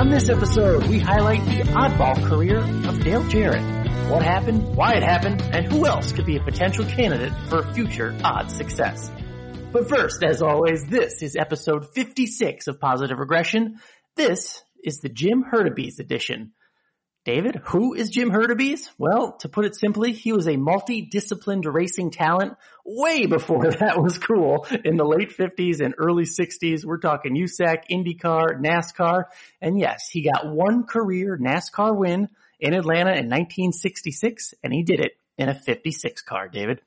On this episode, we highlight the oddball career of Dale Jarrett. What happened, why it happened, and who else could be a potential candidate for future odd success. But first, as always, this is episode 56 of Positive Regression. This is the Jim Hurtubise edition. David, who is Jim Hurtubise? Well, to put it simply, he was a multi-disciplined racing talent way before that was cool in the late 50s and early 60s. We're talking USAC, IndyCar, NASCAR. And yes, he got one career NASCAR win in Atlanta in 1966 and he did it in a 56 car, David.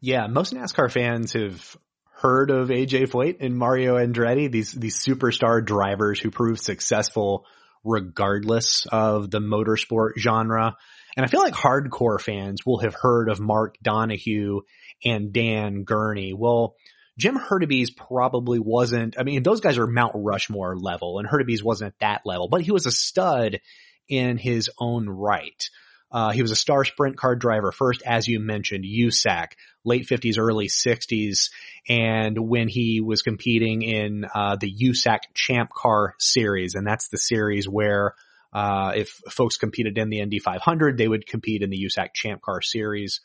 Yeah, most NASCAR fans have heard of AJ Foyt and Mario Andretti, these these superstar drivers who proved successful regardless of the motorsport genre. And I feel like hardcore fans will have heard of Mark Donohue and Dan Gurney. Well, Jim Hurtubise probably wasn't, I mean, those guys are Mount Rushmore level and Hurtubise wasn't at that level, but he was a stud in his own right. Uh, he was a star sprint car driver first, as you mentioned, USAC, late 50s, early 60s. And when he was competing in uh, the USAC Champ Car Series, and that's the series where uh, if folks competed in the Indy 500, they would compete in the USAC Champ Car Series.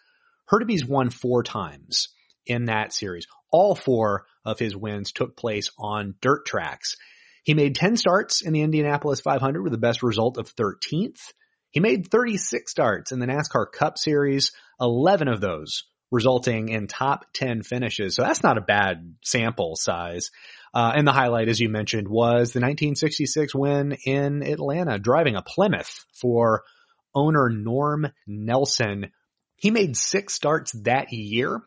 Hurtubise won four times in that series. All four of his wins took place on dirt tracks. He made 10 starts in the Indianapolis 500 with the best result of 13th. He made 36 starts in the NASCAR Cup Series, 11 of those resulting in top 10 finishes. So that's not a bad sample size. Uh, and the highlight, as you mentioned, was the 1966 win in Atlanta, driving a Plymouth for owner Norm Nelson. He made six starts that year.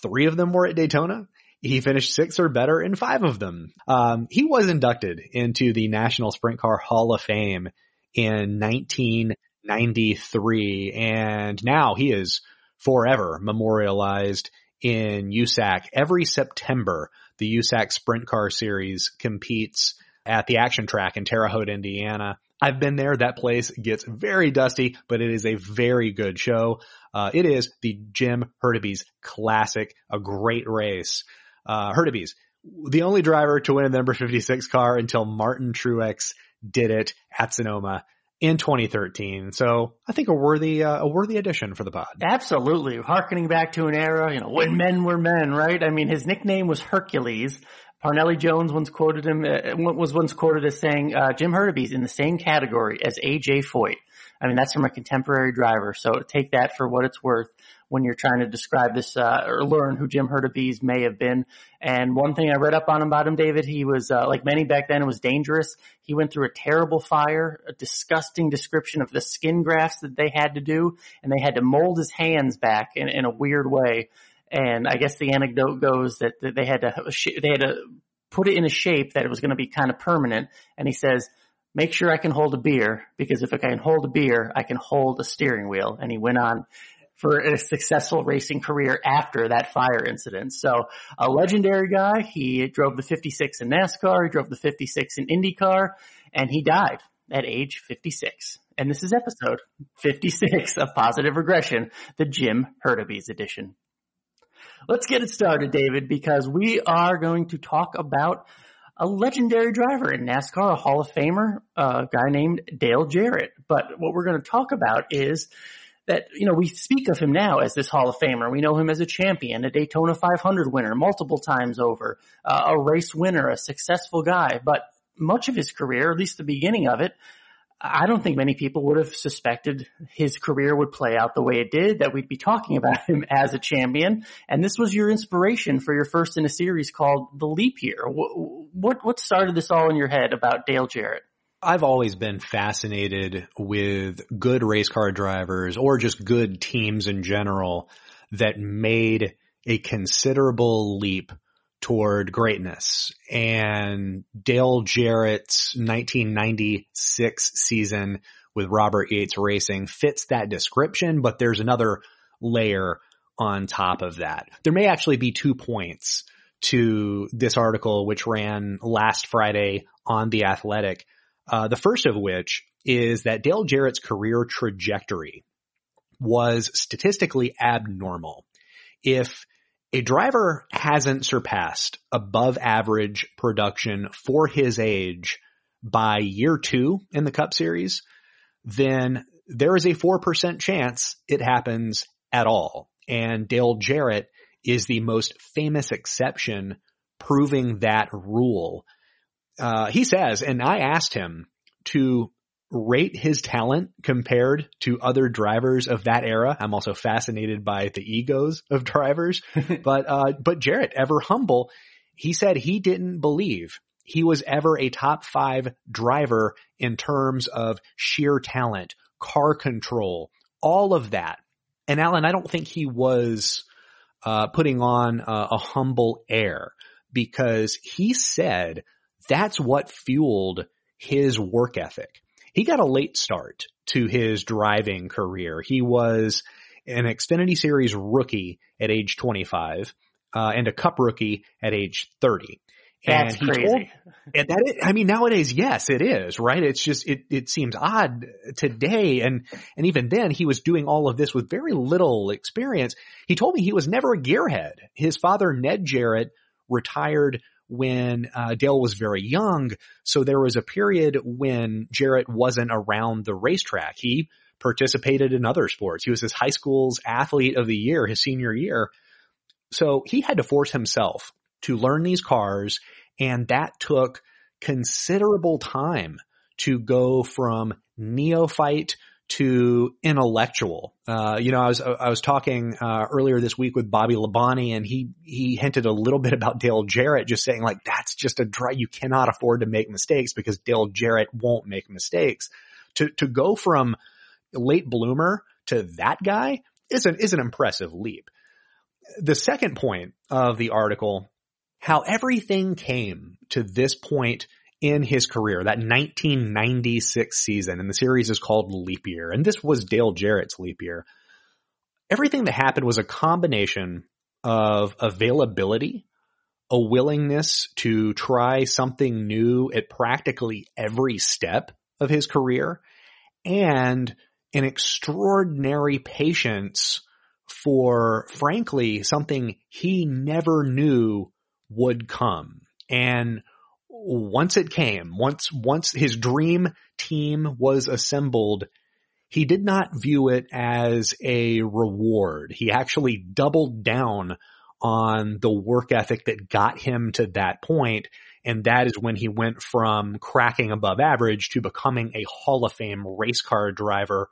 Three of them were at Daytona. He finished six or better in five of them. Um, he was inducted into the National Sprint Car Hall of Fame in 1993 and now he is forever memorialized in USAC. Every September, the USAC Sprint Car Series competes at the action track in Terre Haute, Indiana. I've been there. That place gets very dusty, but it is a very good show. Uh, it is the Jim Hurtubise Classic, a great race. Uh, Hurtubise, the only driver to win a number 56 car until Martin Truex did it at Sonoma in 2013. So I think a worthy uh, a worthy addition for the pod. Absolutely, harkening back to an era, you know, when men were men, right? I mean, his nickname was Hercules. Parnelli Jones once quoted him uh, was once quoted as saying, uh, "Jim Hurtubise in the same category as AJ Foyt." I mean, that's from a contemporary driver. So take that for what it's worth when you're trying to describe this uh, or learn who Jim Hurtubise may have been. And one thing I read up on him about him, David, he was uh, like many back then. It was dangerous. He went through a terrible fire, a disgusting description of the skin grafts that they had to do, and they had to mold his hands back in, in a weird way. And I guess the anecdote goes that, that they had to they had to put it in a shape that it was going to be kind of permanent. And he says make sure I can hold a beer because if I can hold a beer, I can hold a steering wheel. And he went on for a successful racing career after that fire incident. So a legendary guy. He drove the 56 in NASCAR. He drove the 56 in IndyCar and he died at age 56. And this is episode 56 of Positive Regression, the Jim Hurtubise edition. Let's get it started, David, because we are going to talk about a legendary driver in NASCAR, a Hall of Famer, a guy named Dale Jarrett. But what we're going to talk about is that, you know, we speak of him now as this Hall of Famer. We know him as a champion, a Daytona 500 winner multiple times over, uh, a race winner, a successful guy. But much of his career, at least the beginning of it, I don't think many people would have suspected his career would play out the way it did, that we'd be talking about him as a champion. And this was your inspiration for your first in a series called The Leap Year. What, what, what started this all in your head about Dale Jarrett? I've always been fascinated with good race car drivers or just good teams in general that made a considerable leap toward greatness. And Dale Jarrett's 1996 season with Robert Yates Racing fits that description, but there's another layer on top of that. There may actually be two points to this article, which ran last Friday on The Athletic uh, the first of which is that Dale Jarrett's career trajectory was statistically abnormal. If a driver hasn't surpassed above average production for his age by year two in the Cup Series, then there is a 4% chance it happens at all. And Dale Jarrett is the most famous exception proving that rule. Uh, he says, and I asked him to rate his talent compared to other drivers of that era. I'm also fascinated by the egos of drivers, but, uh, but Jarrett, ever humble, he said he didn't believe he was ever a top five driver in terms of sheer talent, car control, all of that. And Alan, I don't think he was, uh, putting on a, a humble air because he said that's what fueled his work ethic. He got a late start to his driving career. He was an Xfinity Series rookie at age 25, uh, and a Cup rookie at age 30. That's and crazy. Told, and that, is, I mean, nowadays, yes, it is, right? It's just, it, it seems odd today. And, and even then he was doing all of this with very little experience. He told me he was never a gearhead. His father, Ned Jarrett, retired when uh, Dale was very young. So there was a period when Jarrett wasn't around the racetrack. He participated in other sports. He was his high school's athlete of the year, his senior year. So he had to force himself to learn these cars and that took considerable time to go from neophyte to intellectual. Uh, you know, I was I was talking uh, earlier this week with Bobby Labonte, and he he hinted a little bit about Dale Jarrett, just saying like that's just a dry. You cannot afford to make mistakes because Dale Jarrett won't make mistakes. To to go from late bloomer to that guy is an is an impressive leap. The second point of the article, how everything came to this point in his career, that 1996 season, and the series is called Leap Year, and this was Dale Jarrett's leap year. Everything that happened was a combination of availability, a willingness to try something new at practically every step of his career, and an extraordinary patience for, frankly, something he never knew would come. And once it came, once, once his dream team was assembled, he did not view it as a reward. He actually doubled down on the work ethic that got him to that point, And that is when he went from cracking above average to becoming a Hall of Fame race car driver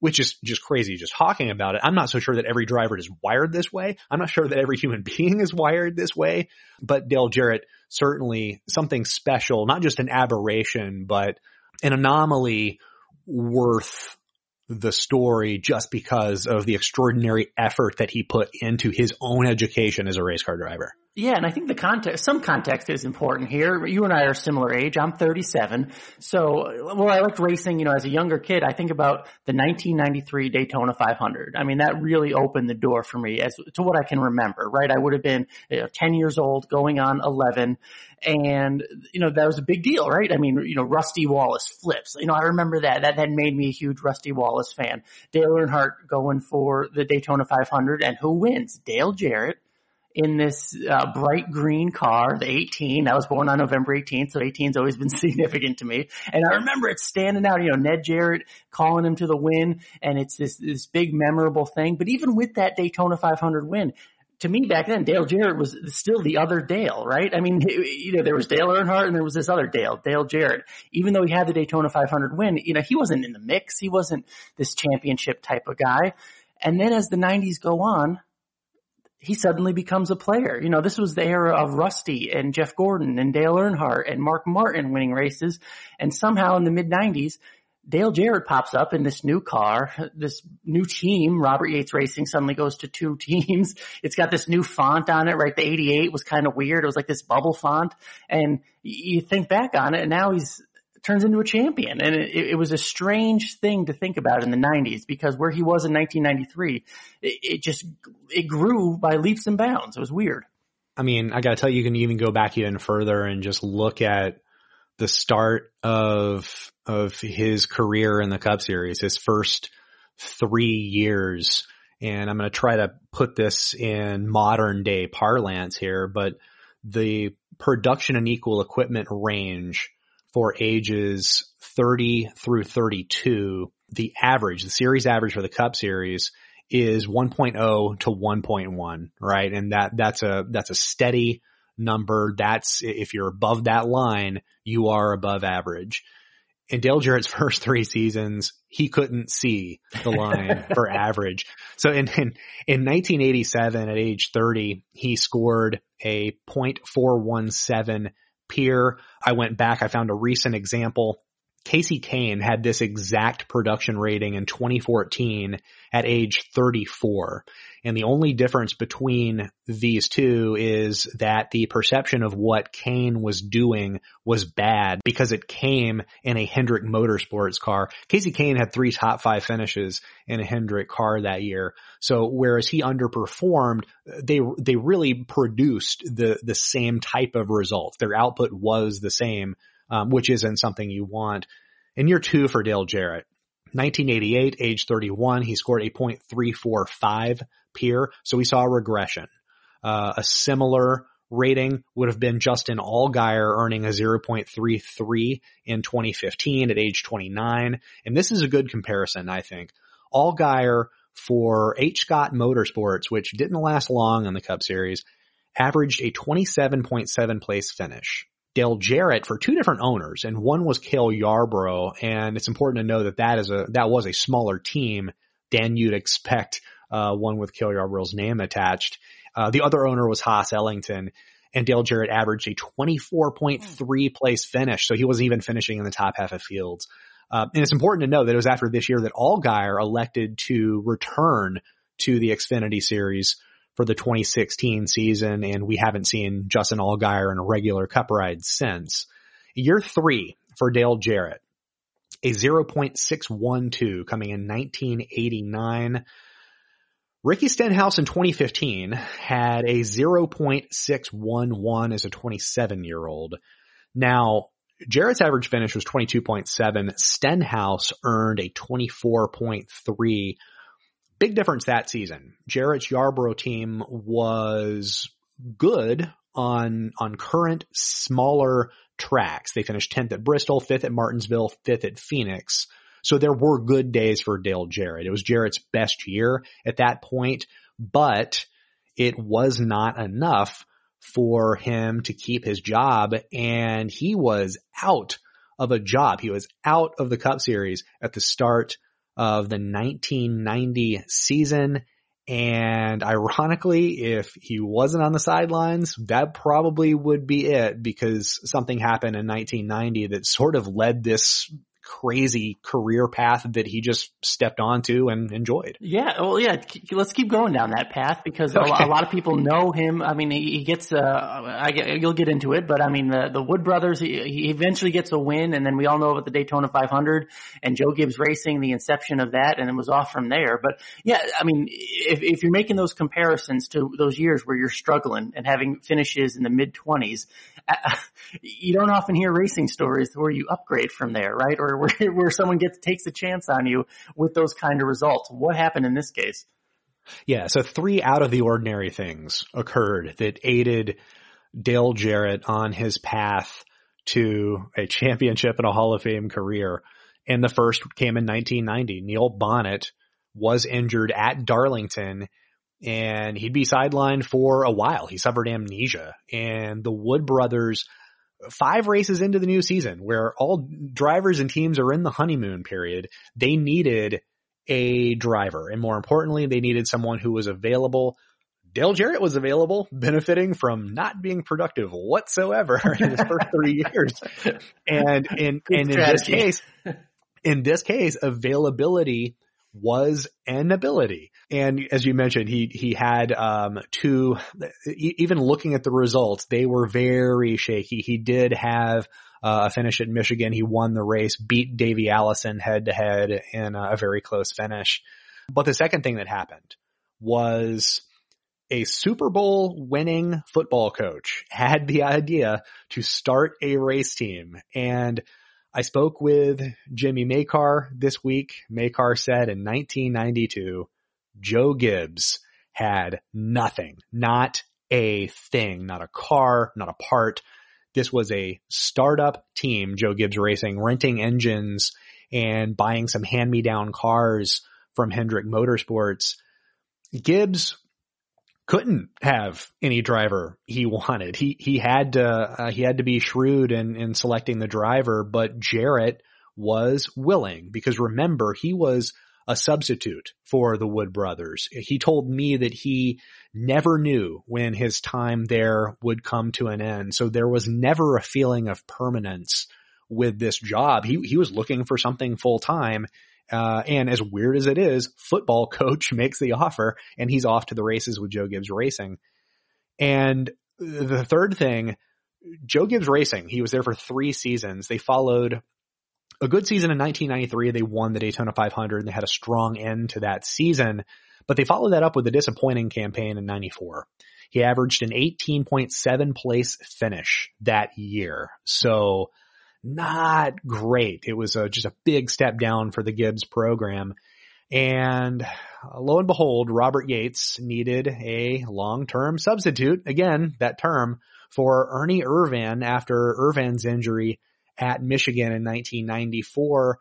which is just crazy just talking about it. I'm not so sure that every driver is wired this way. I'm not sure that every human being is wired this way, but Dale Jarrett certainly something special, not just an aberration, but an anomaly worth the story just because of the extraordinary effort that he put into his own education as a race car driver. Yeah, and I think the context, some context is important here. You and I are similar age. I'm 37. So, well, I liked racing, you know, as a younger kid. I think about the 1993 Daytona 500. I mean, that really opened the door for me as to what I can remember, right? I would have been you know, 10 years old going on 11 and, you know, that was a big deal, right? I mean, you know, Rusty Wallace flips. You know, I remember that. That, that made me a huge Rusty Wallace fan. Dale Earnhardt going for the Daytona 500 and who wins? Dale Jarrett in this uh, bright green car, the 18. I was born on November 18th, so 18's always been significant to me. And I remember it standing out, you know, Ned Jarrett calling him to the win, and it's this this big memorable thing. But even with that Daytona 500 win, to me back then, Dale Jarrett was still the other Dale, right? I mean, you know, there was Dale Earnhardt and there was this other Dale, Dale Jarrett. Even though he had the Daytona 500 win, you know, he wasn't in the mix. He wasn't this championship type of guy. And then as the 90s go on, he suddenly becomes a player. You know, this was the era of Rusty and Jeff Gordon and Dale Earnhardt and Mark Martin winning races. And somehow in the mid 90s, Dale Jarrett pops up in this new car, this new team. Robert Yates Racing suddenly goes to two teams. It's got this new font on it, right? The 88 was kind of weird. It was like this bubble font. And you think back on it and now he's turns into a champion. And it, it, was a strange thing to think about in the 90s because where he was in 1993, it, it just, it grew by leaps and bounds. It was weird. I mean, I gotta tell you, you can even go back even further and just look at the start of, of his career in the Cup Series. His first three years. And I'm going to try to put this in modern day parlance here, but the production and equal equipment range for ages 30 through 32, the average, the series average for the cup series is 1.0 to 1.1, right? And that, that's a, that's a steady number. That's, if you're above that line, you are above average. In Dale Jarrett's first three seasons, he couldn't see the line for average. So in, in, in 1987 at age 30, he scored a 0.417 peer. I went back, I found a recent example Kasey Kahne had this exact production rating in 2014 at age 34. And the only difference between these two is that the perception of what Kahne was doing was bad because it came in a Hendrick Motorsports car. Kasey Kahne had three top five finishes in a Hendrick car that year. So whereas he underperformed, they, they really produced the, the same type of results. Their output was the same um, which isn't something you want. In year two for Dale Jarrett, 1988, age 31, he scored a .345 peer, so we saw a regression. Uh, a similar rating would have been Justin Allgaier earning a 0.33 in 2015 at age 29. And this is a good comparison, I think. Allgaier for H. Scott Motorsports, which didn't last long in the Cup Series, averaged a 27.7 place finish. Dale Jarrett for two different owners, and one was Cale Yarborough, and it's important to know that that is a that was a smaller team than you'd expect uh, one with Cale Yarborough's name attached. Uh, the other owner was Hoss Ellington, and Dale Jarrett averaged a 24.3 place finish, so he wasn't even finishing in the top half of fields. Uh, and it's important to know that it was after this year that Allgaier elected to return to the Xfinity Series for the 2016 season, and we haven't seen Justin Allgaier in a regular cup ride since. Year three for Dale Jarrett, a 0.612 coming in 1989. Ricky Stenhouse in 2015 had a 0.611 as a 27 year old. Now, Jarrett's average finish was 22.7. Stenhouse earned a 24.3 big difference that season. Jarrett's Yarborough team was good on, on current smaller tracks. They finished 10th at Bristol, 5th at Martinsville, 5th at Phoenix. So there were good days for Dale Jarrett. It was Jarrett's best year at that point, but it was not enough for him to keep his job and he was out of a job. He was out of the Cup Series at the start of the 1990 season. And ironically, if he wasn't on the sidelines, that probably would be it because something happened in 1990 that sort of led this crazy career path that he just stepped onto and enjoyed. Yeah, well, yeah. Let's keep going down that path because okay. a, lot of people know him. I mean, he, gets. Uh, I get, you'll get into it, but I mean, the the Wood brothers. He, he eventually gets a win, and then we all know about the Daytona 500 and Joe Gibbs Racing, the inception of that, and it was off from there. But yeah, I mean, if if you're making those comparisons to those years where you're struggling and having finishes in the mid 20s, uh, you don't often hear racing stories where you upgrade from there, right? Or where, where someone gets, takes a chance on you with those kind of results. What happened in this case? Yeah. So three out of the ordinary things occurred that aided Dale Jarrett on his path to a championship and a Hall of Fame career. And the first came in 1990. Neil Bonnett was injured at Darlington and he'd be sidelined for a while. He suffered amnesia and the Wood brothers five races into the new season where all drivers and teams are in the honeymoon period, they needed a driver. And more importantly, they needed someone who was available. Dale Jarrett was available, benefiting from not being productive whatsoever in his first three years. And in, and in this case, in this case, availability was an ability. And as you mentioned, he, he had, um, two, even looking at the results, they were very shaky. He did have uh, a finish at Michigan. He won the race, beat Davey Allison head to head in a very close finish. But the second thing that happened was a Super Bowl winning football coach had the idea to start a race team and I spoke with Jimmy Makar this week. Makar said in 1992, Joe Gibbs had nothing, not a thing, not a car, not a part. This was a startup team, Joe Gibbs Racing, renting engines and buying some hand-me-down cars from Hendrick Motorsports. Gibbs couldn't have any driver he wanted. He he had to uh, he had to be shrewd in in selecting the driver, but Jarrett was willing because remember he was a substitute for the Wood brothers. He told me that he never knew when his time there would come to an end. So there was never a feeling of permanence with this job. He he was looking for something full time uh, and as weird as it is, football coach makes the offer and he's off to the races with Joe Gibbs Racing. And the third thing, Joe Gibbs Racing, he was there for three seasons. They followed a good season in 1993. They won the Daytona 500 and they had a strong end to that season, but they followed that up with a disappointing campaign in 94. He averaged an 18.7 place finish that year. So not great. It was a, just a big step down for the Gibbs program. And lo and behold, Robert Yates needed a long-term substitute. Again, that term for Ernie Irvan after Irvan's injury at Michigan in 1994.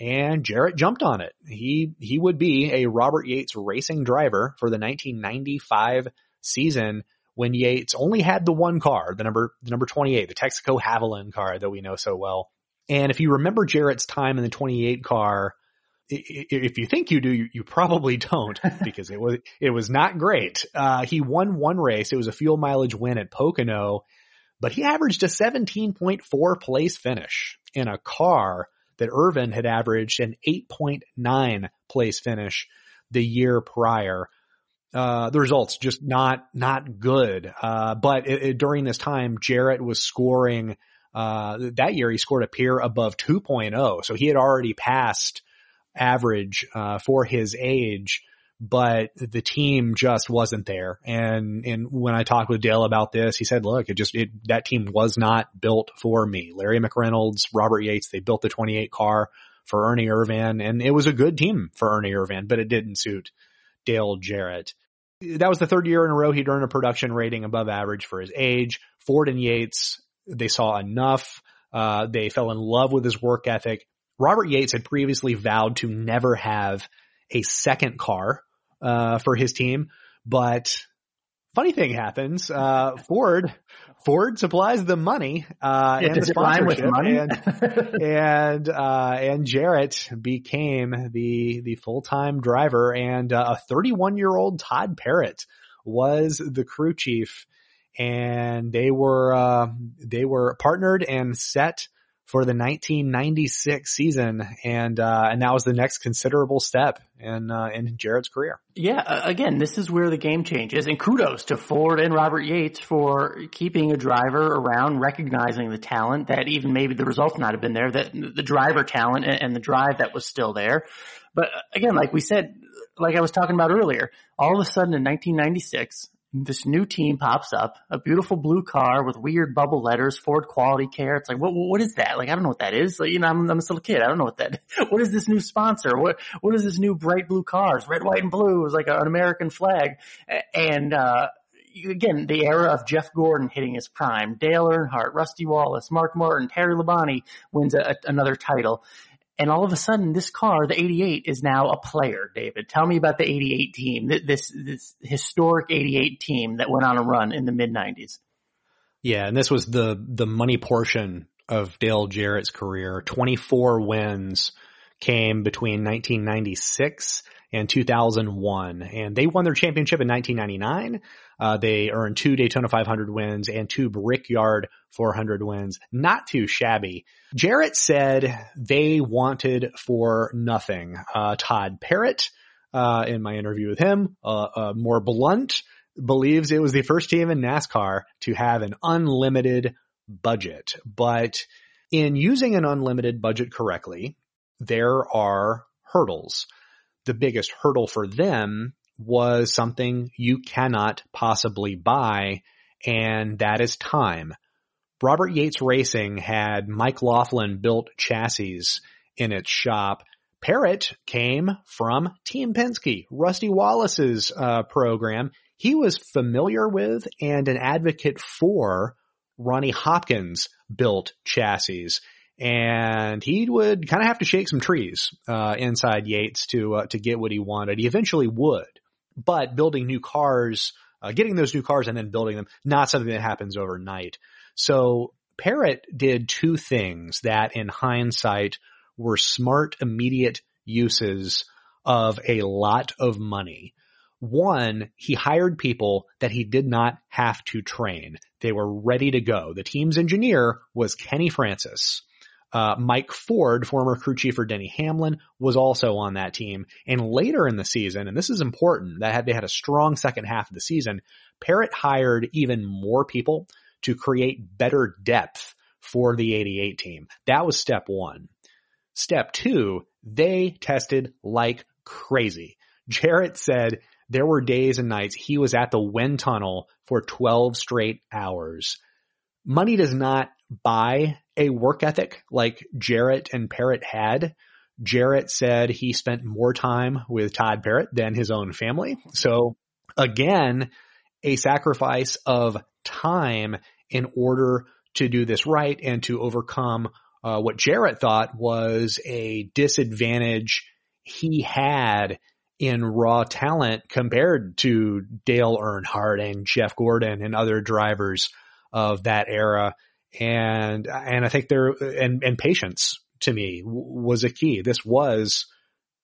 And Jarrett jumped on it. He, he would be a Robert Yates racing driver for the 1995 season when Yates only had the one car, the number, the number 28, the Texaco Havoline car that we know so well. And if you remember Jarrett's time in the 28 car, if you think you do, you, probably don't because it was, it was not great. Uh, he won one race. It was a fuel mileage win at Pocono, but he averaged a 17.4 place finish in a car that Irvan had averaged an 8.9 place finish the year prior uh, the results just not, not good. Uh, but it, it, during this time, Jarrett was scoring, uh, that year he scored a PEER above 2.0. So he had already passed average, uh, for his age, but the team just wasn't there. And, and when I talked with Dale about this, he said, look, it just, it, that team was not built for me. Larry McReynolds, Robert Yates, they built the 28 car for Ernie Irvan and it was a good team for Ernie Irvan, but it didn't suit Dale Jarrett that was the third year in a row he'd earned a production rating above average for his age. Ford and Yates, they saw enough. Uh, they fell in love with his work ethic. Robert Yates had previously vowed to never have a second car, uh, for his team, but funny thing happens. Uh, Ford, Ford supplies the money, uh, and the sponsorship. and, and, uh, and Jarrett became the, the full-time driver. And uh, a 31 year old Todd Parrott was the crew chief. And they were, uh, they were partnered and set for the 1996 season, and uh, and that was the next considerable step in uh, in Jarrett's career. Yeah, again, this is where the game changes, and kudos to Ford and Robert Yates for keeping a driver around, recognizing the talent that even maybe the results not have been there, that the driver talent and the drive that was still there. But again, like we said, like I was talking about earlier, all of a sudden in 1996, this new team pops up, a beautiful blue car with weird bubble letters, Ford Quality Care. It's like, what, what is that? Like, I don't know what that is. Like, you know, I'm, I'm still a kid. I don't know what that, what is this new sponsor? What, what is this new bright blue cars? Red, white, and blue is like an American flag. And, uh, again, the era of Jeff Gordon hitting his prime, Dale Earnhardt, Rusty Wallace, Mark Martin, Terry Labonte wins a, a, another title. And all of a sudden, this car, the 88, is now a player, David. Tell me about the 88 team, this, this historic 88 team that went on a run in the mid 90s. Yeah, and this was the, the money portion of Dale Jarrett's career. 24 wins came between 1996 and 2001. And they won their championship in 1999. Uh, they earned two Daytona 500 wins and two Brickyard 400 wins. Not too shabby. Jarrett said they wanted for nothing. Uh, Todd Parrott, uh, in my interview with him, uh, uh, more blunt, believes it was the first team in NASCAR to have an unlimited budget. But in using an unlimited budget correctly, there are hurdles the biggest hurdle for them was something you cannot possibly buy, and that is time. Robert Yates Racing had Mike Laughlin built chassis in its shop. Parrott came from Team Penske, Rusty Wallace's uh, program. He was familiar with and an advocate for Ronnie Hopkins built chassis. And he would kind of have to shake some trees uh, inside Yates to uh, to get what he wanted. He eventually would, but building new cars, uh, getting those new cars and then building them, not something that happens overnight. So Parrott did two things that in hindsight were smart, immediate uses of a lot of money. One, he hired people that he did not have to train. They were ready to go. The team's engineer was Kenny Francis. Uh, Mike Ford, former crew chief for Denny Hamlin, was also on that team. And later in the season, and this is important, that had, they had a strong second half of the season, Parrott hired even more people to create better depth for the 88 team. That was step one. Step two, they tested like crazy. Jarrett said there were days and nights he was at the wind tunnel for 12 straight hours. Money does not buy a work ethic like Jarrett and Parrott had. Jarrett said he spent more time with Todd Parrott than his own family. So again, a sacrifice of time in order to do this right and to overcome uh, what Jarrett thought was a disadvantage he had in raw talent compared to Dale Earnhardt and Jeff Gordon and other drivers of that era. And, and I think there, and, and patience to me was a key. This was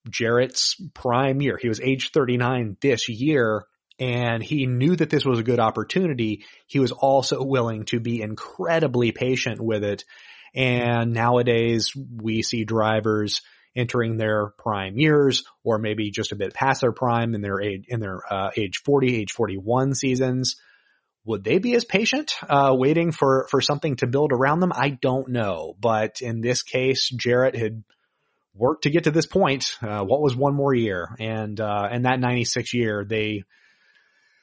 Jarrett's prime year. He was age 39 this year and he knew that this was a good opportunity. He was also willing to be incredibly patient with it. And nowadays we see drivers entering their prime years or maybe just a bit past their prime in their age, in their uh, age 40, age 41 seasons. Would they be as patient, uh, waiting for, for something to build around them? I don't know. But in this case, Jarrett had worked to get to this point. Uh, what was one more year? And, uh, and that 96 year, they,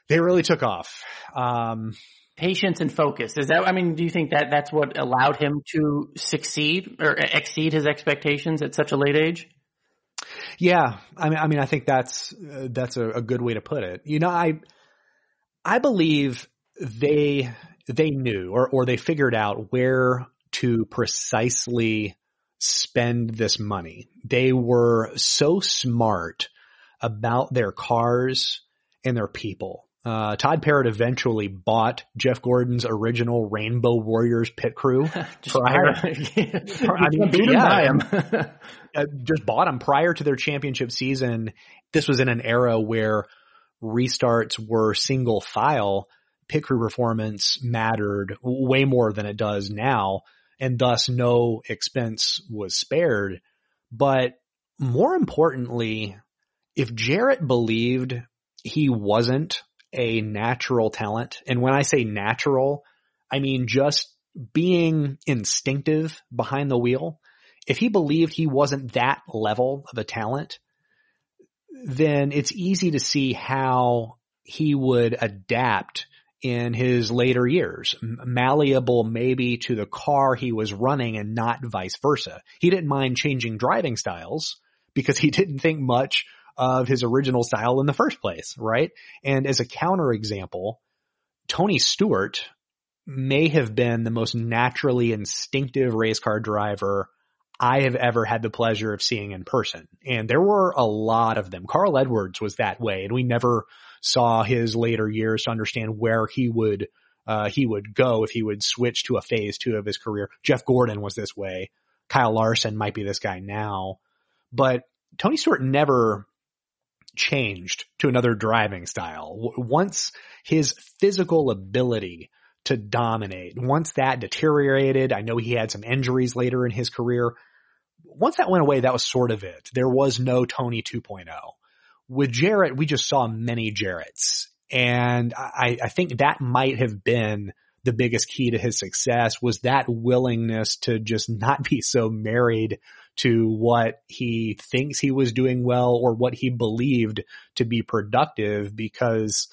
they really took off. Um, patience and focus. Is that, I mean, do you think that that's what allowed him to succeed or exceed his expectations at such a late age? Yeah. I mean, I mean, I think that's, uh, that's a, a good way to put it. You know, I, I believe they, they knew or, or they figured out where to precisely spend this money. They were so smart about their cars and their people uh, Todd Parrott eventually bought Jeff Gordon's original Rainbow Warriors pit crew. prior, I mean, beat yeah, him uh, just bought them prior to their championship season. This was in an era where restarts were single file. Pit crew performance mattered way more than it does now, and thus no expense was spared. But more importantly, if Jarrett believed he wasn't a natural talent. And when I say natural, I mean just being instinctive behind the wheel. If he believed he wasn't that level of a talent, then it's easy to see how he would adapt in his later years, malleable maybe to the car he was running and not vice versa. He didn't mind changing driving styles because he didn't think much of his original style in the first place, right? And as a counterexample, Tony Stewart may have been the most naturally instinctive race car driver I have ever had the pleasure of seeing in person. And there were a lot of them. Carl Edwards was that way and we never saw his later years to understand where he would, uh, he would go if he would switch to a phase two of his career. Jeff Gordon was this way. Kyle Larson might be this guy now, but Tony Stewart never changed to another driving style. Once his physical ability to dominate, once that deteriorated, I know he had some injuries later in his career. Once that went away, that was sort of it. There was no Tony 2.0. With Jarrett, we just saw many Jarretts. And I, I think that might have been the biggest key to his success was that willingness to just not be so married to what he thinks he was doing well or what he believed to be productive because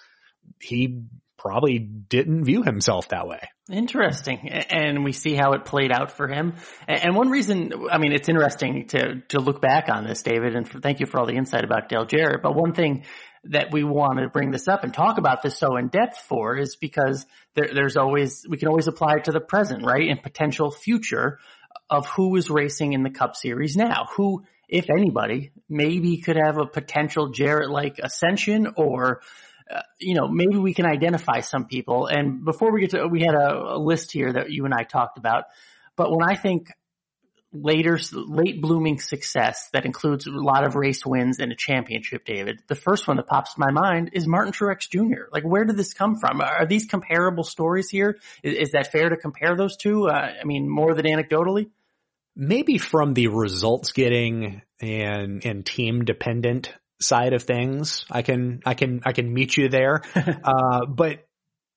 he probably didn't view himself that way. Interesting. And we see how it played out for him. And one reason, I mean, it's interesting to, to look back on this, David, and thank you for all the insight about Dale Jarrett. But one thing that we want to bring this up and talk about this so in depth for is because there, there's always, we can always apply it to the present, right? And potential future of who is racing in the Cup Series now. Who, if anybody, maybe could have a potential Jarrett-like ascension or uh, you know, maybe we can identify some people. And before we get to, we had a, a, list here that you and I talked about. But when I think later, late blooming success that includes a lot of race wins and a championship, David, the first one that pops to my mind is Martin Truex Jr. Like, where did this come from? Are these comparable stories here? Is, is that fair to compare those two? Uh, I mean, more than anecdotally? Maybe from the results getting and, and team dependent side of things, I can, I can, I can meet you there. uh, but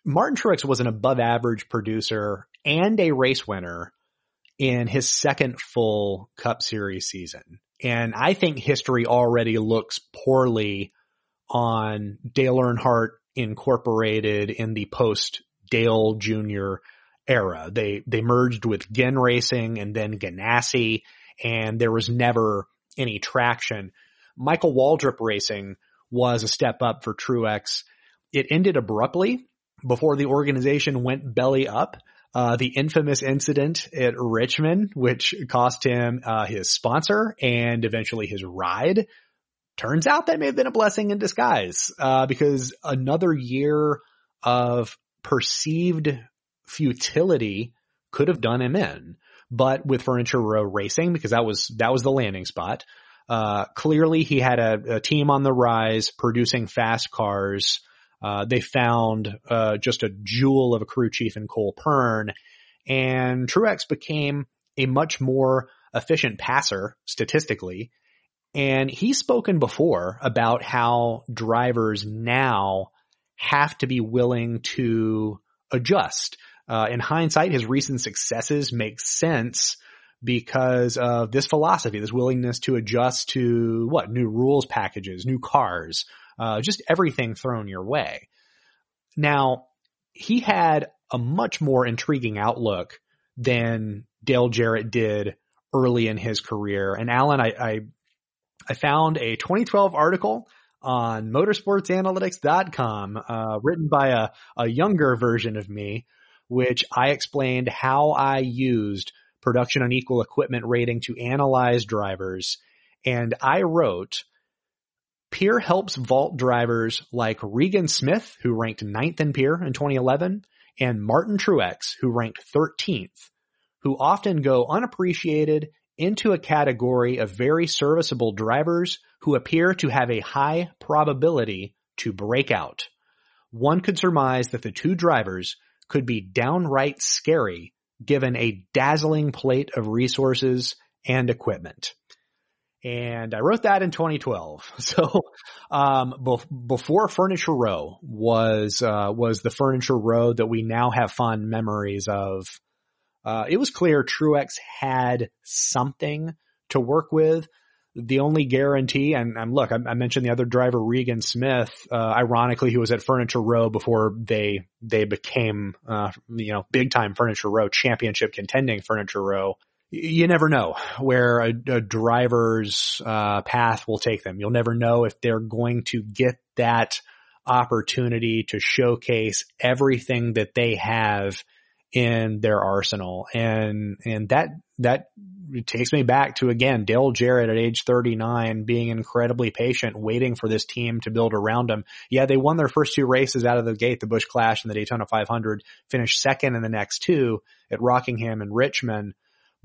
Martin Truex was an above average producer and a race winner in his second full cup series season. And I think history already looks poorly on Dale Earnhardt incorporated in the post Dale Jr. era. They, they merged with Ginn Racing and then Ganassi and there was never any traction. Michael Waltrip Racing was a step up for Truex. It ended abruptly before the organization went belly up. Uh, the infamous incident at Richmond, which cost him uh, his sponsor and eventually his ride, turns out that may have been a blessing in disguise uh, because another year of perceived futility could have done him in. But with Furniture Row Racing, because that was that was the landing spot, uh, clearly he had a, a, team on the rise producing fast cars. Uh, they found, uh, just a jewel of a crew chief in Cole Pearn, and Truex became a much more efficient passer statistically. And he's spoken before about how drivers now have to be willing to adjust. Uh, in hindsight, his recent successes make sense because of this philosophy, this willingness to adjust to what new rules packages, new cars, uh, just everything thrown your way. Now, he had a much more intriguing outlook than Dale Jarrett did early in his career. And Alan, I, I, I found a 2012 article on motorsportsanalytics.com, uh, written by a, a younger version of me, which I explained how I used production unequal equipment rating to analyze drivers. And I wrote, Peer helps vault drivers like Regan Smith, who ranked ninth in Peer in 2011, and Martin Truex, who ranked 13th, who often go unappreciated into a category of very serviceable drivers who appear to have a high probability to break out. One could surmise that the two drivers could be downright scary given a dazzling plate of resources and equipment. And I wrote that in 2012. So, um, be- before Furniture Row was, uh, was the Furniture Row that we now have fond memories of. Uh, it was clear Truex had something to work with the only guarantee, and, and look, I, I, mentioned the other driver, Regan Smith. Uh, ironically, he was at Furniture Row before they they became, uh, you know, big time Furniture Row championship contending Furniture Row. You never know where a, a driver's uh, path will take them. You'll never know if they're going to get that opportunity to showcase everything that they have in their arsenal. And, and that, that takes me back to again, Dale Jarrett at age 39 being incredibly patient, waiting for this team to build around him. Yeah, they won their first two races out of the gate, the Busch Clash and the Daytona 500, finished second in the next two at Rockingham and Richmond,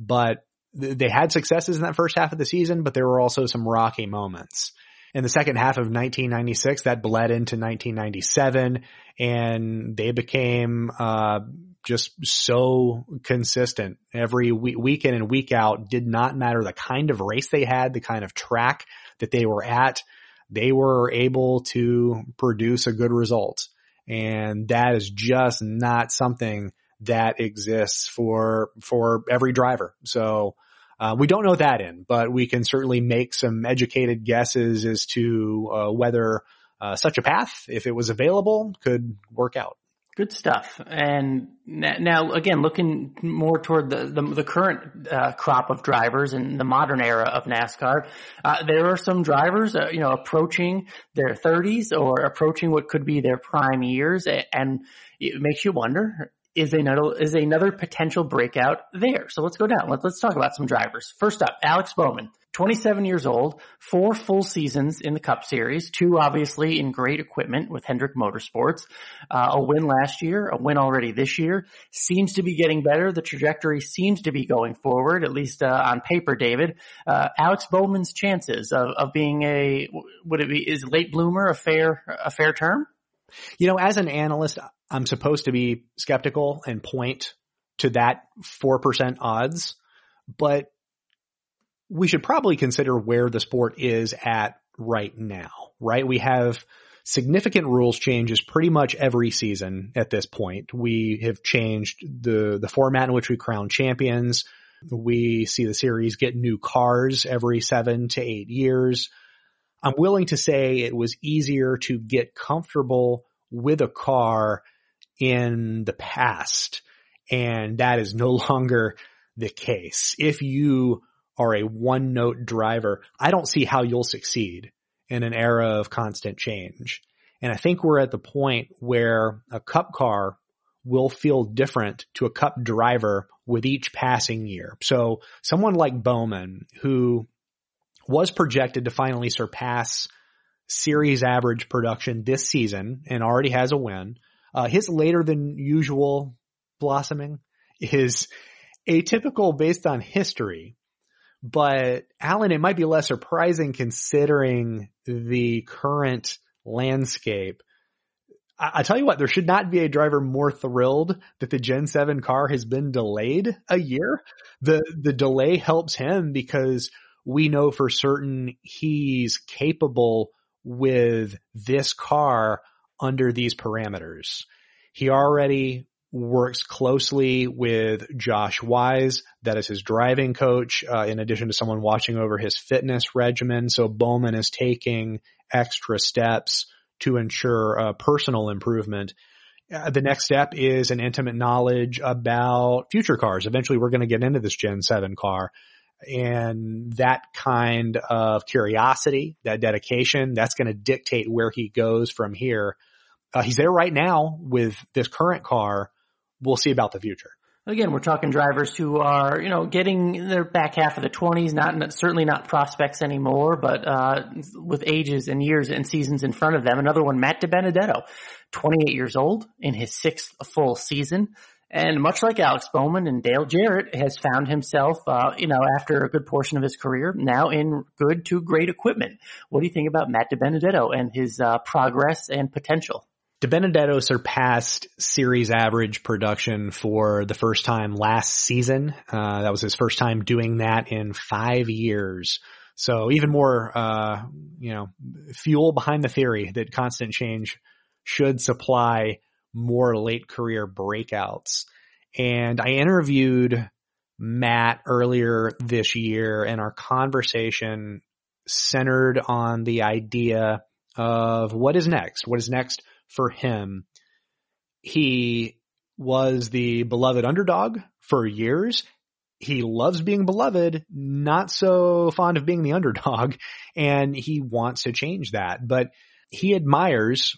but they had successes in that first half of the season, but there were also some rocky moments in the second half of 1996 that bled into 1997 and they became uh, just so consistent every week, week in and week out. Did not matter the kind of race they had, the kind of track that they were at. They were able to produce a good result. And that is just not something that exists for, for every driver. So, uh, we don't know that in, but we can certainly make some educated guesses as to uh, whether uh, such a path, if it was available, could work out. Good stuff. And now, again, looking more toward the the, the current uh, crop of drivers and the modern era of NASCAR, uh, there are some drivers, uh, you know, approaching their 30s or approaching what could be their prime years, and it makes you wonder: is another is another potential breakout there? So let's go down. Let's let's talk about some drivers. First up, Alex Bowman. 27 years old, four full seasons in the Cup Series, two obviously in great equipment with Hendrick Motorsports, uh, a win last year, a win already this year, seems to be getting better. The trajectory seems to be going forward, at least uh, on paper, David. Uh, Alex Bowman's chances of, of being a, would it be, is late bloomer a fair, a fair term? You know, as an analyst, I'm supposed to be skeptical and point to that 4% odds, but we should probably consider where the sport is at right now, right? We have significant rules changes pretty much every season at this point. We have changed the, the format in which we crown champions. We see the series get new cars every seven to eight years. I'm willing to say it was easier to get comfortable with a car in the past. And that is no longer the case. If you are a one note driver, I don't see how you'll succeed in an era of constant change. And I think we're at the point where a cup car will feel different to a cup driver with each passing year. So someone like Bowman, who was projected to finally surpass series average production this season and already has a win, uh, his later than usual blossoming is atypical based on history. But Alan, it might be less surprising considering the current landscape. I, I tell you what, there should not be a driver more thrilled that the Gen 7 car has been delayed a year. The, the delay helps him because we know for certain he's capable with this car under these parameters. He already works closely with Josh Wise. That is his driving coach, uh, in addition to someone watching over his fitness regimen. So Bowman is taking extra steps to ensure uh, personal improvement. Uh, the next step is an intimate knowledge about future cars. Eventually we're going to get into this Gen 7 car. And that kind of curiosity, that dedication, that's going to dictate where he goes from here. Uh, he's there right now with this current car we'll see about the future. Again, we're talking drivers who are, you know, getting their back half of the twenties, not, certainly not prospects anymore, but, uh, with ages and years and seasons in front of them. Another one, Matt DiBenedetto, 28 years old in his sixth full season. And much like Alex Bowman and Dale Jarrett has found himself, uh, you know, after a good portion of his career, now in good to great equipment. What do you think about Matt DiBenedetto and his uh, progress and potential? DiBenedetto surpassed series average production for the first time last season. Uh, that was his first time doing that in five years. So even more, uh, you know, fuel behind the theory that constant change should supply more late career breakouts. And I interviewed Matt earlier this year and our conversation centered on the idea of what is next? What is next for him. He was the beloved underdog for years. He loves being beloved, not so fond of being the underdog, and he wants to change that. But he admires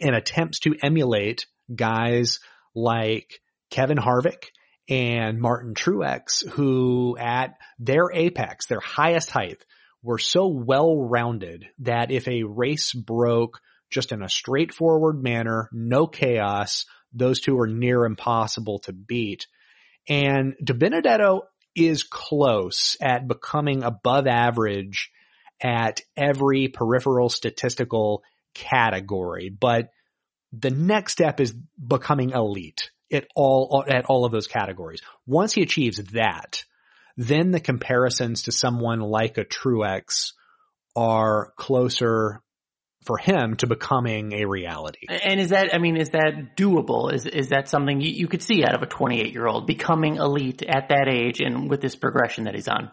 and attempts to emulate guys like Kevin Harvick and Martin Truex, who at their apex, their highest height, were so well rounded that if a race broke just in a straightforward manner, no chaos. Those two are near impossible to beat. And DiBenedetto is close at becoming above average at every peripheral statistical category, but the next step is becoming elite at all, at all of those categories. Once he achieves that, then the comparisons to someone like a Truex are closer for him to becoming a reality. And is that, I mean, is that doable? Is, is that something you, you could see out of a 28 year old becoming elite at that age and with this progression that he's on?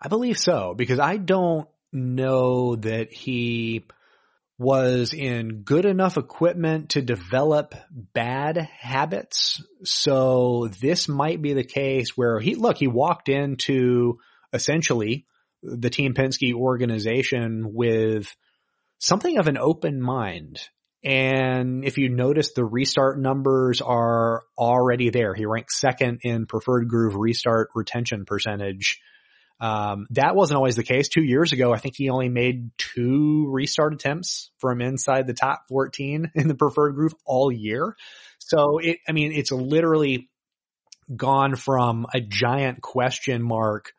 I believe so because I don't know that he was in good enough equipment to develop bad habits. So this might be the case where he, look, he walked into essentially the Team Penske organization with something of an open mind. And if you notice, the restart numbers are already there. He ranks second in preferred groove restart retention percentage. Um, that wasn't always the case. Two years ago, I think he only made two restart attempts from inside the top 14 in the preferred groove all year. So it, I mean, it's literally gone from a giant question mark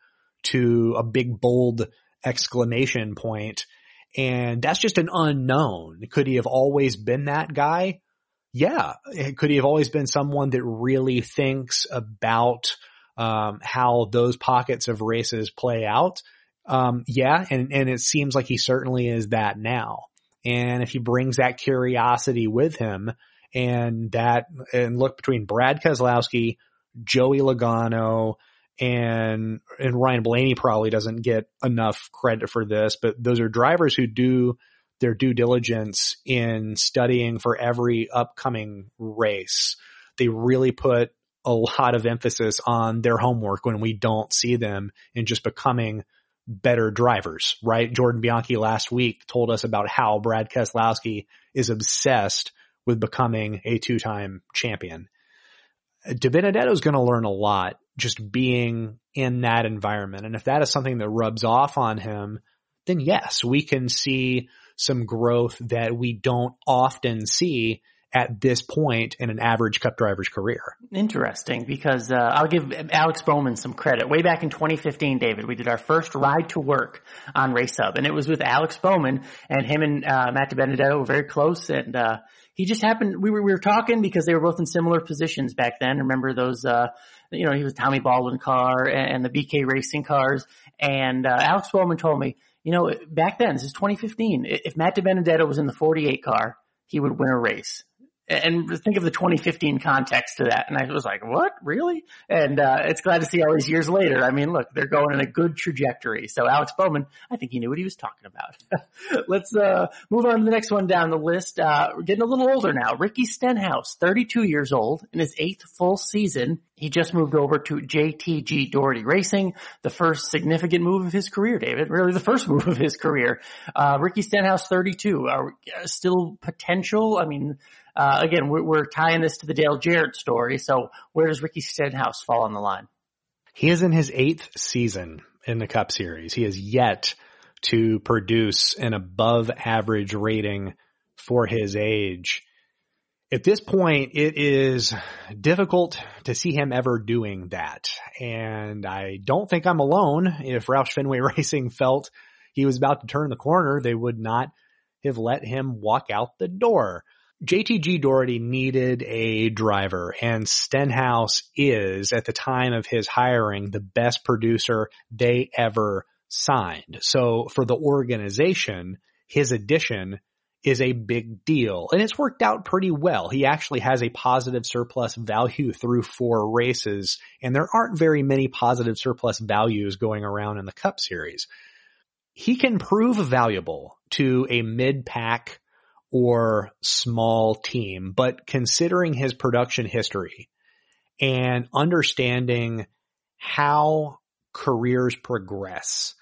to a big bold exclamation point and that's just an unknown. Could he have always been that guy? Yeah. Could he have always been someone that really thinks about um, how those pockets of races play out? Um, yeah, and and it seems like he certainly is that now. And if he brings that curiosity with him, and that and look between Brad Keselowski, Joey Logano, and and Ryan Blaney probably doesn't get enough credit for this, but those are drivers who do their due diligence in studying for every upcoming race. They really put a lot of emphasis on their homework when we don't see them in just becoming better drivers, right? Jordan Bianchi last week told us about how Brad Keselowski is obsessed with becoming a two-time champion. DiBenedetto is going to learn a lot just being in that environment. And if that is something that rubs off on him, then yes, we can see some growth that we don't often see at this point in an average cup driver's career. Interesting because uh, I'll give Alex Bowman some credit. Way back in 2015, David, we did our first ride to work on Race Hub and it was with Alex Bowman and him and uh, Matt DiBenedetto were very close and uh, he just happened, we were, we were talking because they were both in similar positions back then. Remember those, uh, you know, he was Tommy Baldwin car and, and the BK racing cars. And, uh, Alex Bowman told me, you know, back then, this is 2015, if Matt DiBenedetto was in the 48 car, he would win a race and think of the 2015 context to that. And I was like, what? Really? And, uh, it's glad to see all these years later. I mean, look, they're going in a good trajectory. So Alex Bowman, I think he knew what he was talking about. Let's, uh, move on to the next one down the list. Uh, we're getting a little older now. Ricky Stenhouse, 32 years old in his eighth full season. He just moved over to JTG Doherty Racing, the first significant move of his career, David. Really the first move of his career. Uh, Ricky Stenhouse, 32. Are still potential? I mean, uh, again, we're, we're, tying this to the Dale Jarrett story. So where does Ricky Stenhouse fall on the line? He is in his eighth season in the Cup Series. He has yet to produce an above average rating for his age. At this point, it is difficult to see him ever doing that. And I don't think I'm alone. If Roush Fenway Racing felt he was about to turn the corner, they would not have let him walk out the door. JTG Doherty needed a driver and Stenhouse is at the time of his hiring the best producer they ever signed. So for the organization, his addition is a big deal and it's worked out pretty well. He actually has a positive surplus value through four races and there aren't very many positive surplus values going around in the cup series. He can prove valuable to a mid pack or small team, but considering his production history and understanding how careers progress,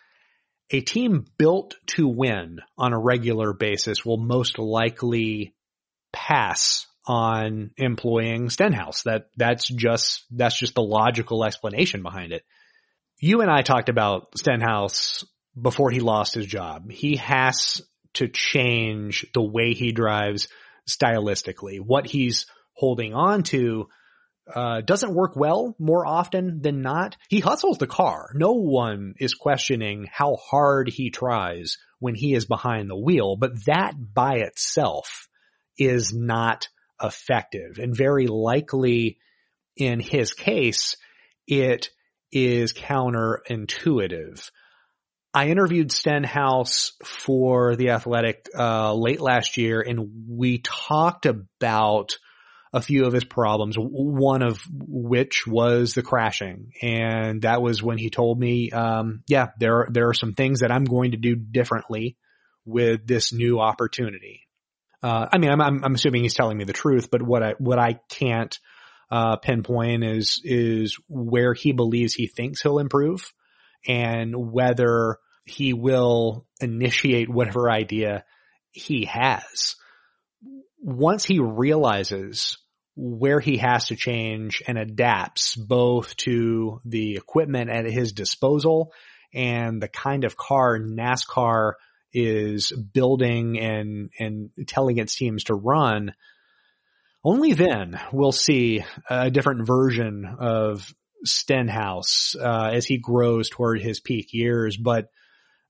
a team built to win on a regular basis will most likely pass on employing Stenhouse. That, that's just, that's just the logical explanation behind it. You and I talked about Stenhouse before he lost his job. He has to change the way he drives stylistically. What he's holding on to uh, doesn't work well more often than not. He hustles the car. No one is questioning how hard he tries when he is behind the wheel, but that by itself is not effective and very likely in his case, it is counterintuitive. I interviewed Stenhouse for the Athletic uh, late last year, and we talked about a few of his problems. One of which was the crashing, and that was when he told me, um, "Yeah, there there are some things that I'm going to do differently with this new opportunity. Uh, I mean, I'm, I'm, I'm, assuming he's telling me the truth, but what I, what I can't, uh, pinpoint is, is where he believes he thinks he'll improve and whether he will initiate whatever idea he has. Once he realizes where he has to change and adapts both to the equipment at his disposal and the kind of car NASCAR is building and, and telling its teams to run, only then we'll see a different version of Stenhouse uh, as he grows toward his peak years. But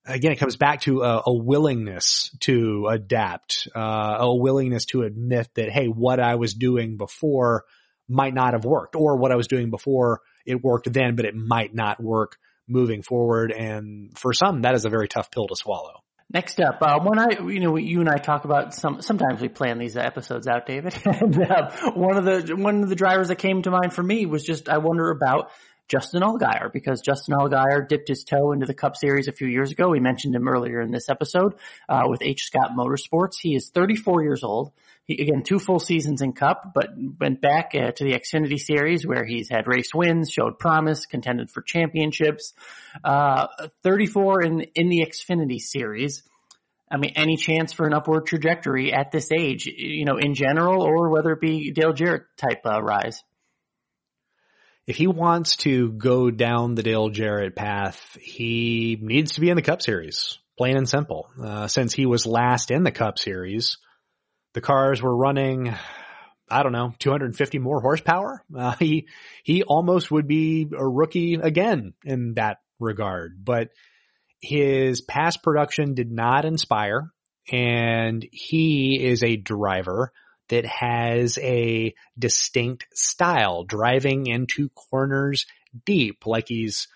again, it comes back to a, a willingness to adapt, uh, a willingness to admit that, hey, what I was doing before might not have worked, or what I was doing before it worked then, but it might not work moving forward. And for some, that is a very tough pill to swallow. Next up, uh, when I, you know, you and I talk about some. Sometimes we plan these episodes out, David. and uh, one of the one of the drivers that came to mind for me was just I wonder about Justin Allgaier because Justin Allgaier dipped his toe into the Cup Series a few years ago. We mentioned him earlier in this episode uh, with H. Scott Motorsports. He is 34 years old. He, again, two full seasons in Cup, but went back uh, to the Xfinity Series where he's had race wins, showed promise, contended for championships. Uh, 34 in in the Xfinity Series. I mean, any chance for an upward trajectory at this age, you know, in general, or whether it be Dale Jarrett type uh, rise? if he wants to go down the Dale Jarrett path, he needs to be in the Cup Series, plain and simple. Uh, since he was last in the Cup Series, the cars were running, I don't know, 250 more horsepower. Uh, he he almost would be a rookie again in that regard, but his past production did not inspire, and he is a driver that has a distinct style, driving into corners deep, like he's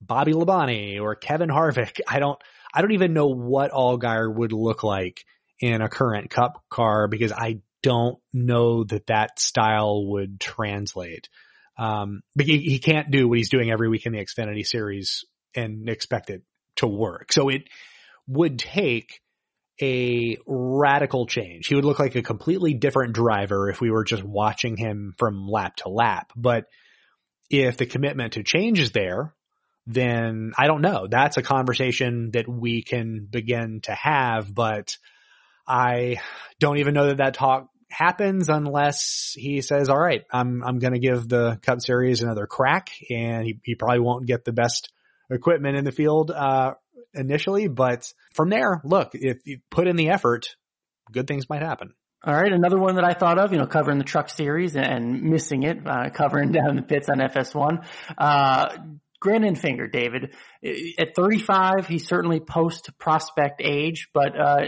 Bobby Labonte or Kevin Harvick. I don't, I don't even know what Allgaier would look like in a current cup car because I don't know that that style would translate. Um, but he, he can't do what he's doing every week in the Xfinity series and expect it to work. So it would take a radical change. He would look like a completely different driver if we were just watching him from lap to lap. But if the commitment to change is there, then I don't know. That's a conversation that we can begin to have, but I don't even know that that talk happens unless he says, all right, I'm, I'm going to give the cup series another crack and he, he probably won't get the best equipment in the field, uh, initially, but from there, look, if you put in the effort, good things might happen. All right, another one that I thought of, you know, covering the truck series and missing it, uh, covering down the pits on FS1. Uh, Grant Enfinger, David, at 35, he's certainly post prospect age, but uh,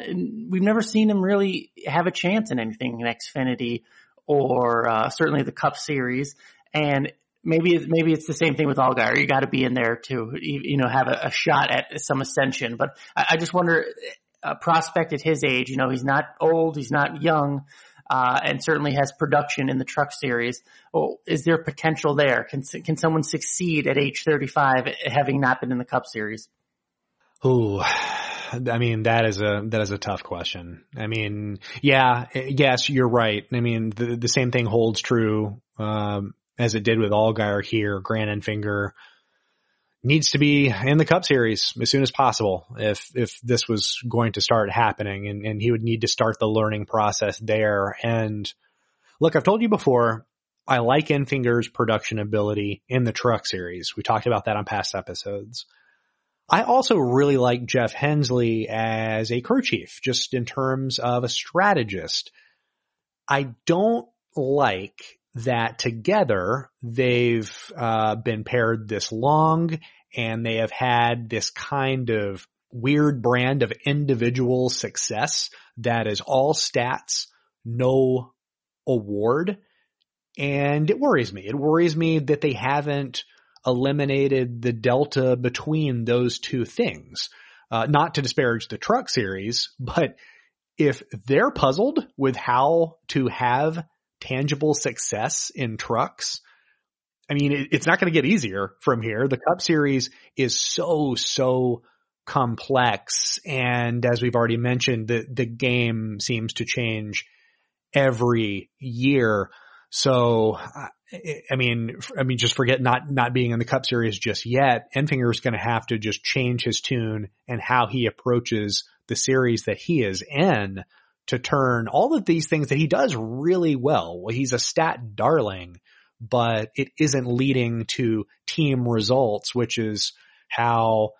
we've never seen him really have a chance in anything in Xfinity or uh, certainly the Cup Series. And maybe maybe it's the same thing with Allgaier. You got to be in there to you know have a, a shot at some ascension. But I, I, just wonder, a prospect at his age, you know, he's not old, he's not young, uh, and certainly has production in the Truck Series. Well, is there potential there? Can can someone succeed at age thirty five, having not been in the Cup Series? Ooh. I mean, that is a, that is a tough question. I mean, yeah, yes, you're right. I mean, the, the same thing holds true, um, as it did with Allgaier here, Grant Enfinger needs to be in the Cup Series as soon as possible if if this was going to start happening, and, and he would need to start the learning process there. And look, I've told you before, I like Enfinger's production ability in the Truck Series. We talked about that on past episodes. I also really like Jeff Hensley as a crew chief, just in terms of a strategist. I don't like that together they've uh, been paired this long and they have had this kind of weird brand of individual success that is all stats, no award. And it worries me. It worries me that they haven't eliminated the delta between those two things. Uh, not to disparage the truck series, but if they're puzzled with how to have tangible success in trucks, I mean, it, it's not going to get easier from here. The Cup Series is so, so complex. And as we've already mentioned, the, the game seems to change every year. So, I mean, I mean, just forget not, not being in the cup series just yet. Enfinger is going to have to just change his tune and how he approaches the series that he is in to turn all of these things that he does really well. He's a stat darling, but it isn't leading to team results, which is how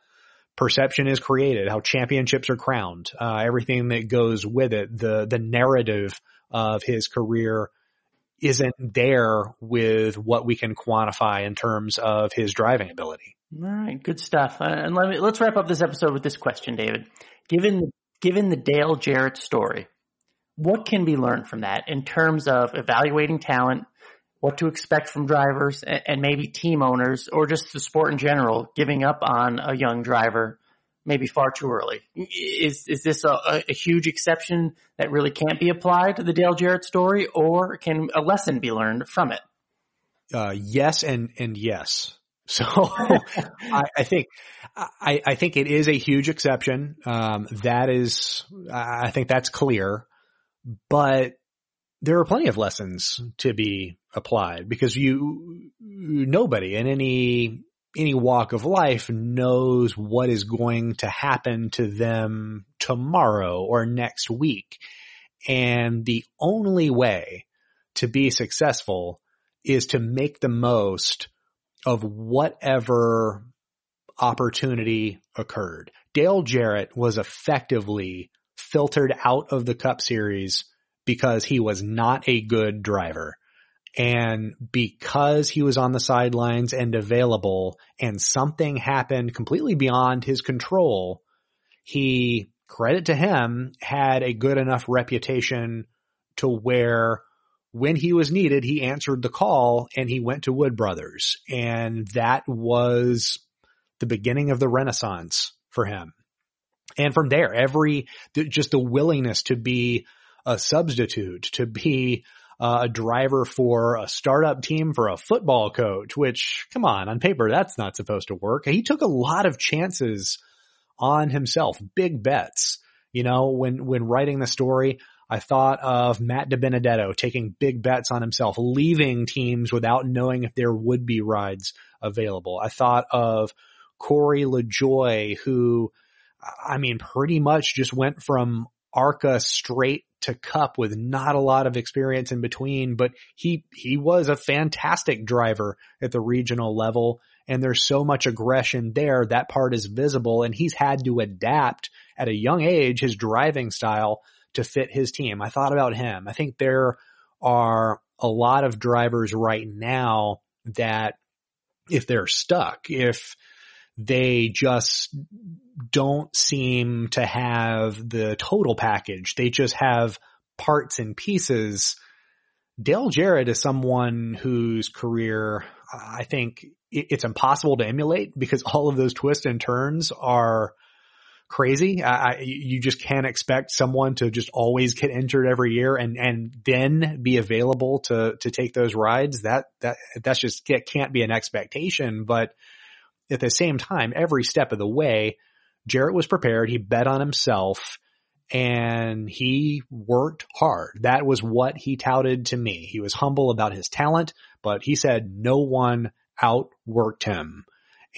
perception is created, how championships are crowned, uh, everything that goes with it, the, the narrative of his career isn't there with what we can quantify in terms of his driving ability. All right, good stuff. Uh, and let me, let's wrap up this episode with this question, David. Given given the Dale Jarrett story, what can be learned from that in terms of evaluating talent, what to expect from drivers and maybe team owners or just the sport in general giving up on a young driver maybe far too early. Is is this a, a, huge exception that really can't be applied to the Dale Jarrett story, or can a lesson be learned from it? Uh, yes, and and yes. So I, I, think I, I, think it is a huge exception. Um, that is, I think that's clear, but there are plenty of lessons to be applied because you nobody in any any walk of life knows what is going to happen to them tomorrow or next week. And the only way to be successful is to make the most of whatever opportunity occurred. Dale Jarrett was effectively filtered out of the cup series because he was not a good driver. And because he was on the sidelines and available and something happened completely beyond his control, he, credit to him, had a good enough reputation to where when he was needed, he answered the call and he went to Wood Brothers. And that was the beginning of the renaissance for him. And from there, every, just the willingness to be a substitute, to be uh, a driver for a startup team for a football coach, which come on, on paper, that's not supposed to work. He took a lot of chances on himself, big bets. You know, when, when writing the story, I thought of Matt DiBenedetto taking big bets on himself, leaving teams without knowing if there would be rides available. I thought of Corey LaJoie, who, I mean, pretty much just went from ARCA straight to cup with not a lot of experience in between, but he, he was a fantastic driver at the regional level. And there's so much aggression there. That part is visible and he's had to adapt at a young age, his driving style to fit his team. I thought about him. I think there are a lot of drivers right now that if they're stuck, if they just don't seem to have the total package. They just have parts and pieces. Dale Jarrett is someone whose career I think it's impossible to emulate because all of those twists and turns are crazy. I, you just can't expect someone to just always get injured every year and, and then be available to, to take those rides. That, that, that's just, it can't be an expectation, but at the same time, every step of the way, Jarrett was prepared. He bet on himself and he worked hard. That was what he touted to me. He was humble about his talent, but he said no one outworked him.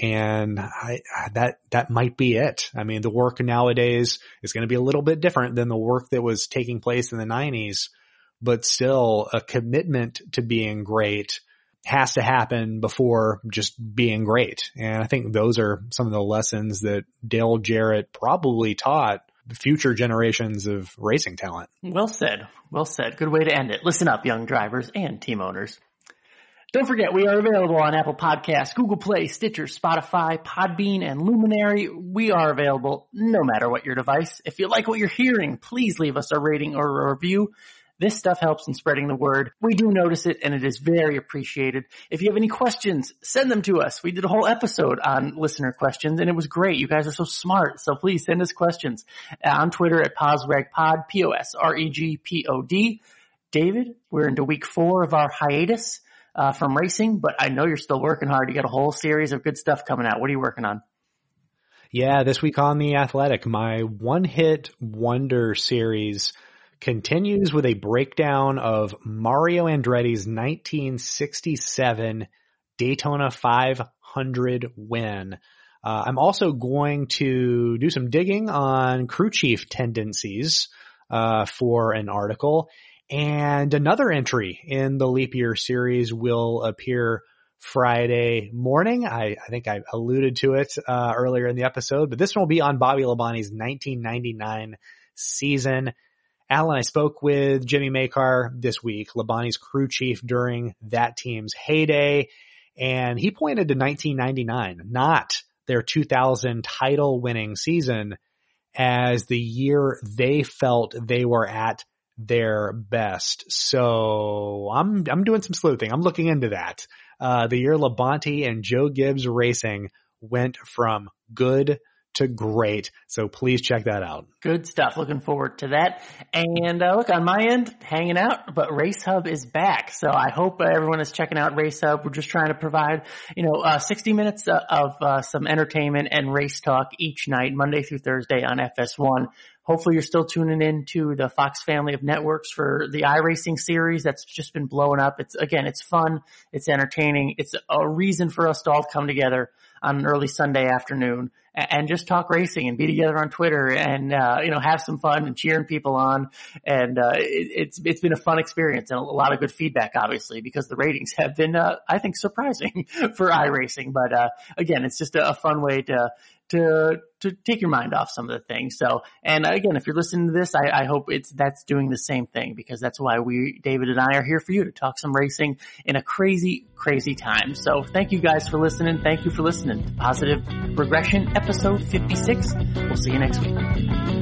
And I, that, that might be it. I mean, the work nowadays is going to be a little bit different than the work that was taking place in the nineties, but still a commitment to being great has to happen before just being great. And I think those are some of the lessons that Dale Jarrett probably taught future generations of racing talent. Well said. Well said. Good way to end it. Listen up, young drivers and team owners. Don't forget, we are available on Apple Podcasts, Google Play, Stitcher, Spotify, Podbean, and Luminary. We are available no matter what your device. If you like what you're hearing, please leave us a rating or a review. This stuff helps in spreading the word. We do notice it and it is very appreciated. If you have any questions, send them to us. We did a whole episode on listener questions and it was great. You guys are so smart. So please send us questions on Twitter at PosRegPod, P-O-S-R-E-G-P-O-D. David, we're into week four of our hiatus uh, from racing, but I know you're still working hard. You got a whole series of good stuff coming out. What are you working on? Yeah, this week on The Athletic, my one hit wonder series continues with a breakdown of Mario Andretti's 1967 Daytona 500 win. Uh, I'm also going to do some digging on crew chief tendencies uh, for an article. And another entry in the leap year series will appear Friday morning. I, I think I alluded to it uh, earlier in the episode, but this one will be on Bobby Labonte's 1999 season. Alan, I spoke with Jimmy Makar this week, Labonte's crew chief during that team's heyday, and he pointed to 1999, not their 2000 title winning season, as the year they felt they were at their best. So I'm, I'm doing some sleuthing. I'm looking into that. Uh, the year Labonte and Joe Gibbs Racing went from good to great. So please check that out. Good stuff. Looking forward to that. And uh, look, on my end, hanging out, but Race Hub is back. So I hope everyone is checking out Race Hub. We're just trying to provide, you know, uh, 60 minutes uh, of uh, some entertainment and race talk each night, Monday through Thursday on FS1. Hopefully you're still tuning in to the Fox family of networks for the iRacing series that's just been blowing up. It's again, it's fun. It's entertaining. It's a reason for us to all come together on an early Sunday afternoon and just talk racing and be together on Twitter and, uh, you know, have some fun and cheering people on. And, uh, it, it's, it's been a fun experience and a lot of good feedback, obviously, because the ratings have been, uh, I think surprising for iRacing. But, uh, again, it's just a, a fun way to, to to take your mind off some of the things. So, and again, if you're listening to this, I, I, hope it's that's doing the same thing because that's why we, David and I, are here for you to talk some racing in a crazy, crazy time. So, thank you guys for listening. Thank you for listening to Positive Regression, episode 56. We'll see you next week.